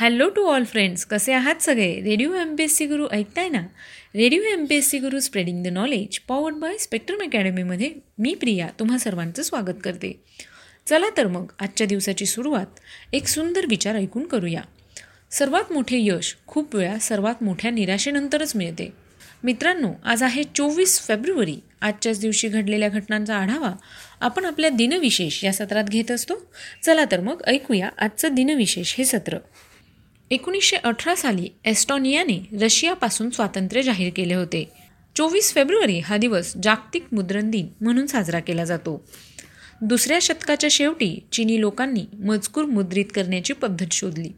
Hello to all friends कसे आहात सगळे? Radio M P S C Guru ऐकताय ना? Radio M P S C Guru spreading the knowledge powered by Spectrum अकॅडमीमध्ये मी प्रिया तुम्हा सर्वांचं स्वागत करते. चला तर मग आजच्या दिवसाची सुरुवात एक सुंदर विचार ऐकून करूया. सर्वात मोठे यश खूप वेळा सर्वात मोठ्या निराशेनंतरच मिळते. मित्रांनो आज आहे चोवीस फेब्रुवारी. आजच्याच दिवशी घडलेल्या घटनांचा आढावा आपण आपल्या दिनविशेष या सत्रात घेत असतो. चला तर मग ऐकूया आजचं दिनविशेष हे सत्र. एकोणीसशे अठरा साली एस्टॉनियाने रशियापासून स्वातंत्र्य जाहीर केले होते. चोवीस फेब्रुवारी हा दिवस जागतिक मुद्रण दिन म्हणून साजरा केला जातो. दुसऱ्या शतकाच्या शेवटी चीनी लोकांनी मजकूर मुद्रित करण्याची पद्धत शोधली.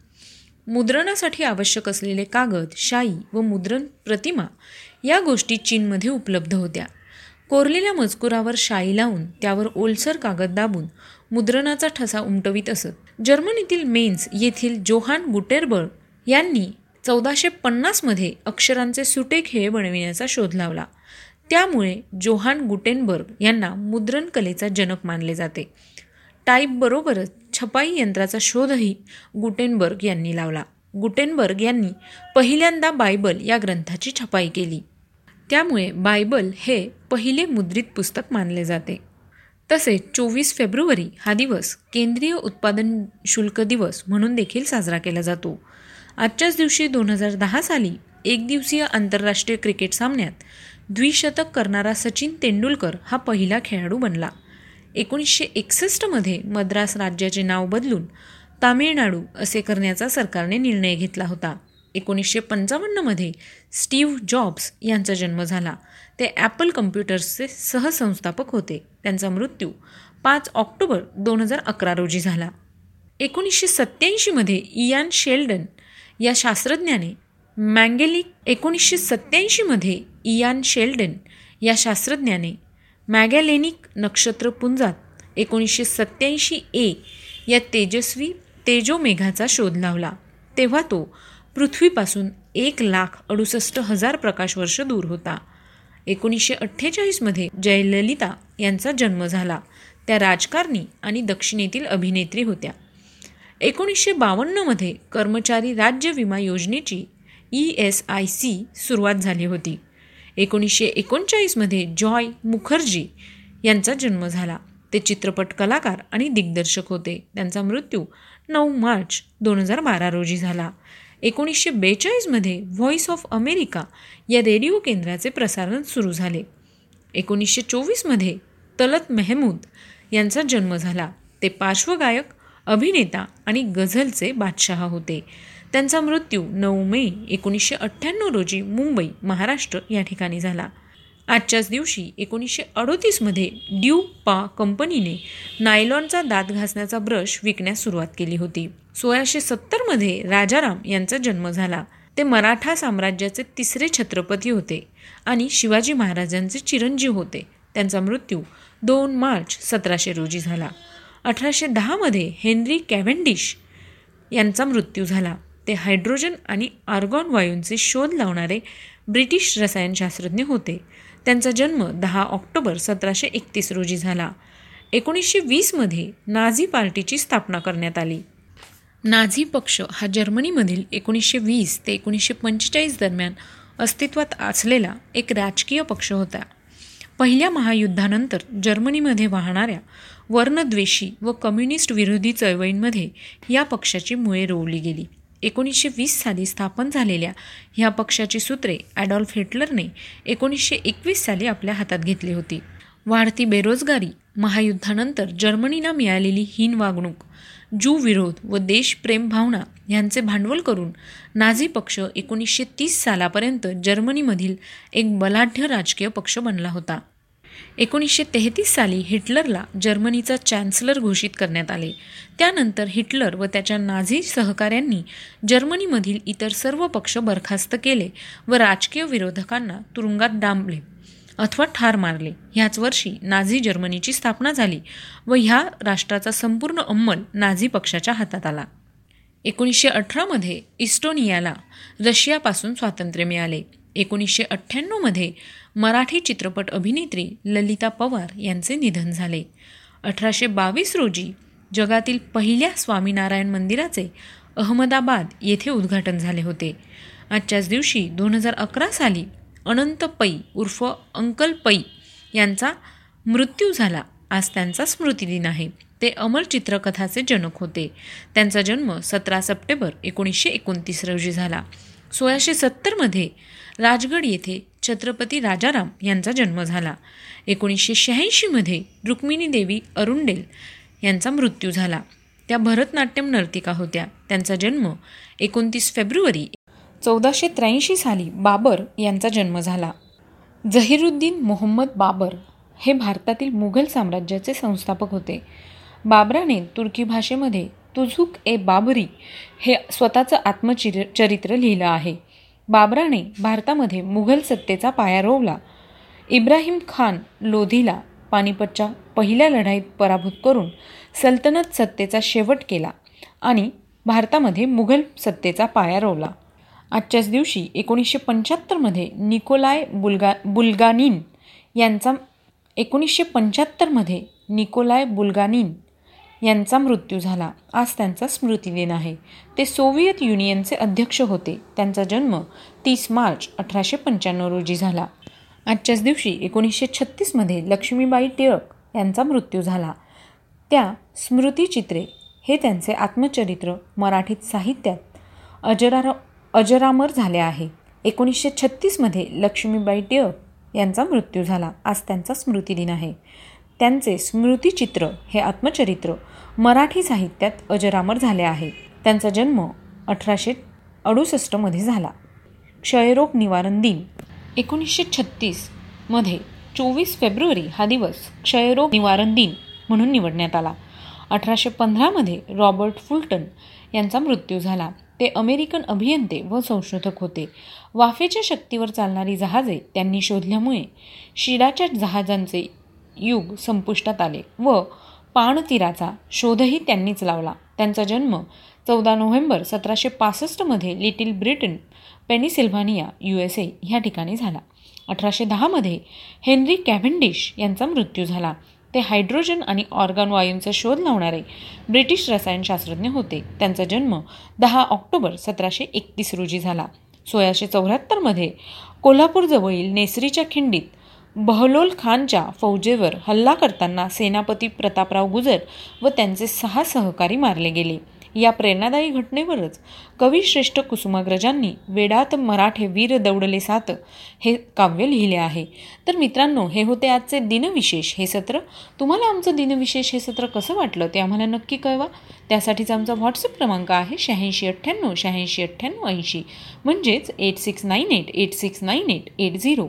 मुद्रणासाठी आवश्यक असलेले कागद शाई व मुद्रण प्रतिमा या गोष्टी चीनमध्ये उपलब्ध होत्या. कोरलेल्या मजकुरावर शाई लावून त्यावर ओलसर कागद दाबून मुद्रणाचा ठसा उमटवीत असत. जर्मनीतील मेन्स येथील जोहान गुटेरबर्ग यांनी चौदाशे पन्नासमध्ये अक्षरांचे सुटे खेळ बनविण्याचा शोध लावला. त्यामुळे जोहान गुटेनबर्ग यांना मुद्रण कलेचा जनक मानले जाते. टाईपबरोबरच छपाई यंत्राचा शोधही गुटेनबर्ग यांनी लावला. गुटेनबर्ग यांनी पहिल्यांदा बायबल या ग्रंथाची छपाई केली. त्यामुळे बायबल हे पहिले मुद्रित पुस्तक मानले जाते. तसेच चोवीस फेब्रुवारी हा दिवस केंद्रीय उत्पादन शुल्क दिवस म्हणून देखील साजरा केला जातो. आजच्याच दिवशी दोन हजार दहा साली एकदिवसीय आंतरराष्ट्रीय क्रिकेट सामन्यात द्विशतक करणारा सचिन तेंडुलकर हा पहिला खेळाडू बनला. एकोणीसशे एकसष्टमध्ये मद्रास राज्याचे नाव बदलून तामिळनाडू असे करण्याचा सरकारने निर्णय घेतला होता. एकोणीसशे पंचावन्नमध्ये स्टीव्ह जॉब्स यांचा जन्म झाला. ते ॲपल कम्प्युटर्सचे सहसंस्थापक होते. त्यांचा मृत्यू पाच ऑक्टोबर दोन हजार अकरा रोजी झाला. एकोणीसशे सत्त्याऐंशीमध्ये इयान शेल्डन या शास्त्रज्ञाने मँगेलिक एकोणीसशे सत्त्याऐंशीमध्ये इयान शेल्डन या शास्त्रज्ञाने मॅगॅलेनिक नक्षत्रपुंजात एकोणीसशे सत्त्याऐंशी ए या तेजस्वी तेजोमेघाचा शोध लावला. तेव्हा तो पृथ्वीपासून एक लाख अडुसष्ट हजार प्रकाशवर्ष दूर होता. एकोणीसशे अठ्ठेचाळीसमध्ये जयललिता यांचा जन्म झाला. त्या राजकारणी आणि दक्षिणेतील अभिनेत्री होत्या. एकोणीसशे बावन्नमध्ये कर्मचारी राज्य विमा योजनेची ई एस आय सी सुरुवात झाली होती. एकोणीसशे एकोणचाळीसमध्ये जॉय मुखर्जी यांचा जन्म झाला. ते चित्रपट कलाकार आणि दिग्दर्शक होते. त्यांचा मृत्यू नऊ मार्च दोन हजार बारा रोजी झाला. एकोणीसशे बेचाळीसमध्ये व्हॉइस ऑफ अमेरिका या रेडिओ केंद्राचे प्रसारण सुरू झाले. एकोणीसशे चोवीसमध्ये तलत मेहमूद यांचा जन्म झाला. ते पार्श्वगायक अभिनेता आणि गझलचे बादशहा होते. त्यांचा मृत्यू नऊ मे एकोणीसशे अठ्ठ्याण्णव रोजी मुंबई महाराष्ट्र या ठिकाणी झाला. आजच्याच दिवशी एकोणीसशे अडोतीसमध्ये ड्यू पा कंपनीने नायलॉनचा दात घासण्याचा ब्रश विकण्यास सुरुवात केली होती. सोळाशे सत्तरमध्ये राजाराम यांचा जन्म झाला. ते मराठा साम्राज्याचे तिसरे छत्रपती होते आणि शिवाजी महाराजांचे चिरंजीव होते. त्यांचा मृत्यू दोन मार्च सतराशे रोजी झाला. अठराशे दहामध्ये हेनरी कॅव्हेंडिश यांचा मृत्यू झाला. ते हायड्रोजन आणि आर्गॉन वायूंचे शोध लावणारे ब्रिटिश रसायनशास्त्रज्ञ होते. त्यांचा जन्म दहा ऑक्टोबर सतराशे एकतीस रोजी झाला. एकोणीसशे वीसमध्ये नाझी पार्टीची स्थापना करण्यात आली. नाझी पक्ष हा जर्मनीमधील एकोणीसशे वीस ते एकोणीसशे पंचेचाळीस दरम्यान अस्तित्वात असलेला एक राजकीय पक्ष होता. पहिल्या महायुद्धानंतर जर्मनीमध्ये वाहणाऱ्या वर्णद्वेषी व कम्युनिस्ट विरोधी चळवळींमध्ये या पक्षाची मुळे रोवली गेली. एकोणीसशे वीस साली स्थापन झालेल्या ह्या पक्षाची सूत्रे ॲडॉल्फ हिटलरने एकोणीसशे एकवीस साली आपल्या हातात घेतली होती. वाढती बेरोजगारी महायुद्धानंतर जर्मनीला मिळालेली हीन वागणूक जू विरोध व देशप्रेम भावना यांचे भांडवल करून नाझी पक्ष एकोणीसशे तीस सालापर्यंत जर्मनीमधील एक बलाढ्य राजकीय पक्ष बनला होता. एकोणीसशे तेहतीस साली हिटलरला जर्मनीचा चॅन्सलर घोषित करण्यात आले. त्यानंतर हिटलर व त्याच्या नाझी सहकाऱ्यांनी जर्मनीमधील इतर सर्व पक्ष बरखास्त केले व राजकीय विरोधकांना तुरुंगात डांबले अथवा ठार मारले. ह्याच वर्षी नाझी जर्मनीची स्थापना झाली व ह्या राष्ट्राचा संपूर्ण अंमल नाझी पक्षाच्या हातात आला. एकोणीसशे अठरामध्ये इस्टोनियाला रशियापासून स्वातंत्र्य मिळाले. एकोणीसशे अठ्ठ्याण्णवमध्ये मराठी चित्रपट अभिनेत्री ललिता पवार यांचे निधन झाले. अठराशे बावीस रोजी जगातील पहिल्या स्वामीनारायण मंदिराचे अहमदाबाद येथे उद्घाटन झाले होते. आजच्याच दिवशी दोन हजार अकरा साली अनंत पै उर्फ अंकल पै यांचा मृत्यू झाला. आज त्यांचा स्मृतिदिन आहे. ते अमर चित्रकथाचे जनक होते. त्यांचा जन्म सतरा सप्टेंबर एकोणीसशे एकोणतीस रोजी झाला. सोळाशे सत्तरमध्ये राजगड येथे छत्रपती राजाराम यांचा जन्म झाला. एकोणीसशे शहाऐंशीमध्ये रुक्मिणी देवी अरुंडेल यांचा मृत्यू झाला. त्या भरतनाट्यम नर्तिका होत्या. त्यांचा जन्म एकोणतीस फेब्रुवारी चौदाशे त्र्याऐंशी साली बाबर यांचा जन्म झाला. झहिरुद्दीन मोहम्मद बाबर हे भारतातील मुघल साम्राज्याचे संस्थापक होते. बाबराने तुर्की भाषेमध्ये तुझुक ए बाबरी हे स्वतःचं आत्मचिर चरित्र लिहिलं आहे. बाबराने भारतामध्ये मुघल सत्तेचा पाया रोवला. इब्राहिम खान लोधीला पानिपतच्या पहिल्या लढाईत पराभूत करून सल्तनत सत्तेचा शेवट केला आणि भारतामध्ये मुघल सत्तेचा पाया रोवला. आजच्याच दिवशी एकोणीसशे पंच्याहत्तरमध्ये निकोलाय बुलगा बुलगानिन यांचा एकोणीसशे पंच्याहत्तरमध्ये निकोलाय बुलगानिन यांचा मृत्यू झाला. आज त्यांचा स्मृतिदिन आहे. ते सोव्हिएत युनियनचे अध्यक्ष होते. त्यांचा जन्म तीस मार्च अठराशे पंच्याण्णव रोजी झाला. आजच्याच दिवशी एकोणीसशे छत्तीसमध्ये लक्ष्मीबाई टिळक यांचा मृत्यू झाला. त्या स्मृतिचित्रे हे त्यांचे आत्मचरित्र मराठीत साहित्यात अजरार अजरामर झाले आहे. एकोणीसशे छत्तीसमध्ये लक्ष्मीबाई टिळक यांचा मृत्यू झाला. आज त्यांचा स्मृतिदिन आहे. त्यांचे स्मृतिचित्र हे आत्मचरित्र मराठी साहित्यात अजरामर झाले आहे. त्यांचा जन्म अठराशे अडुसष्टमध्ये झाला. क्षयरोग निवारण दिन. एकोणीसशे छत्तीसमध्ये चोवीस फेब्रुवारी हा दिवस क्षयरोग निवारण दिन म्हणून निवडण्यात आला. अठराशे पंधरामध्ये रॉबर्ट फुलटन यांचा मृत्यू झाला. ते अमेरिकन अभियंते व संशोधक होते. वाफेच्या शक्तीवर चालणारी जहाजे त्यांनी शोधल्यामुळे शिडाच्या जहाजांचे युग संपुष्टात आले व पाणतीराचा शोधही त्यांनीच लावला. त्यांचा जन्म चौदा नोव्हेंबर सतराशे पासष्टमध्ये Little Britain Pennsylvania U S A ह्या ठिकाणी झाला. अठराशे दहामध्ये हेनरी कॅव्हेंडिश यांचा मृत्यू झाला. ते हायड्रोजन आणि ऑर्गन वायूंचा शोध लावणारे ब्रिटिश रसायनशास्त्रज्ञ होते. त्यांचा जन्म दहा ऑक्टोबर सतराशे एकतीस रोजी झाला. सोळाशे चौऱ्याहत्तरमध्ये कोल्हापूरजवळील नेसरीच्या खिंडीत बहलोल खानच्या फौजेवर हल्ला करताना सेनापती प्रतापराव गुजर व त्यांचे सहा सहकारी मारले गेले. या प्रेरणादायी घटनेवरच कविश्रेष्ठ कुसुमाग्रजांनी वेडात मराठे वीर दौडले सात हे काव्य लिहिले आहे. तर मित्रांनो हे होते आजचे दिनविशेष हे सत्र. तुम्हाला आमचं दिनविशेष हे सत्र कसं वाटलं ते आम्हाला नक्की कळवा. त्यासाठीचा आमचा व्हॉट्सअप क्रमांक आहे शहाऐंशी अठ्ठ्याण्णव शहाऐंशी अठ्ठ्याण्णव ऐंशी. म्हणजेच eight six nine eight eight six nine eight eight zero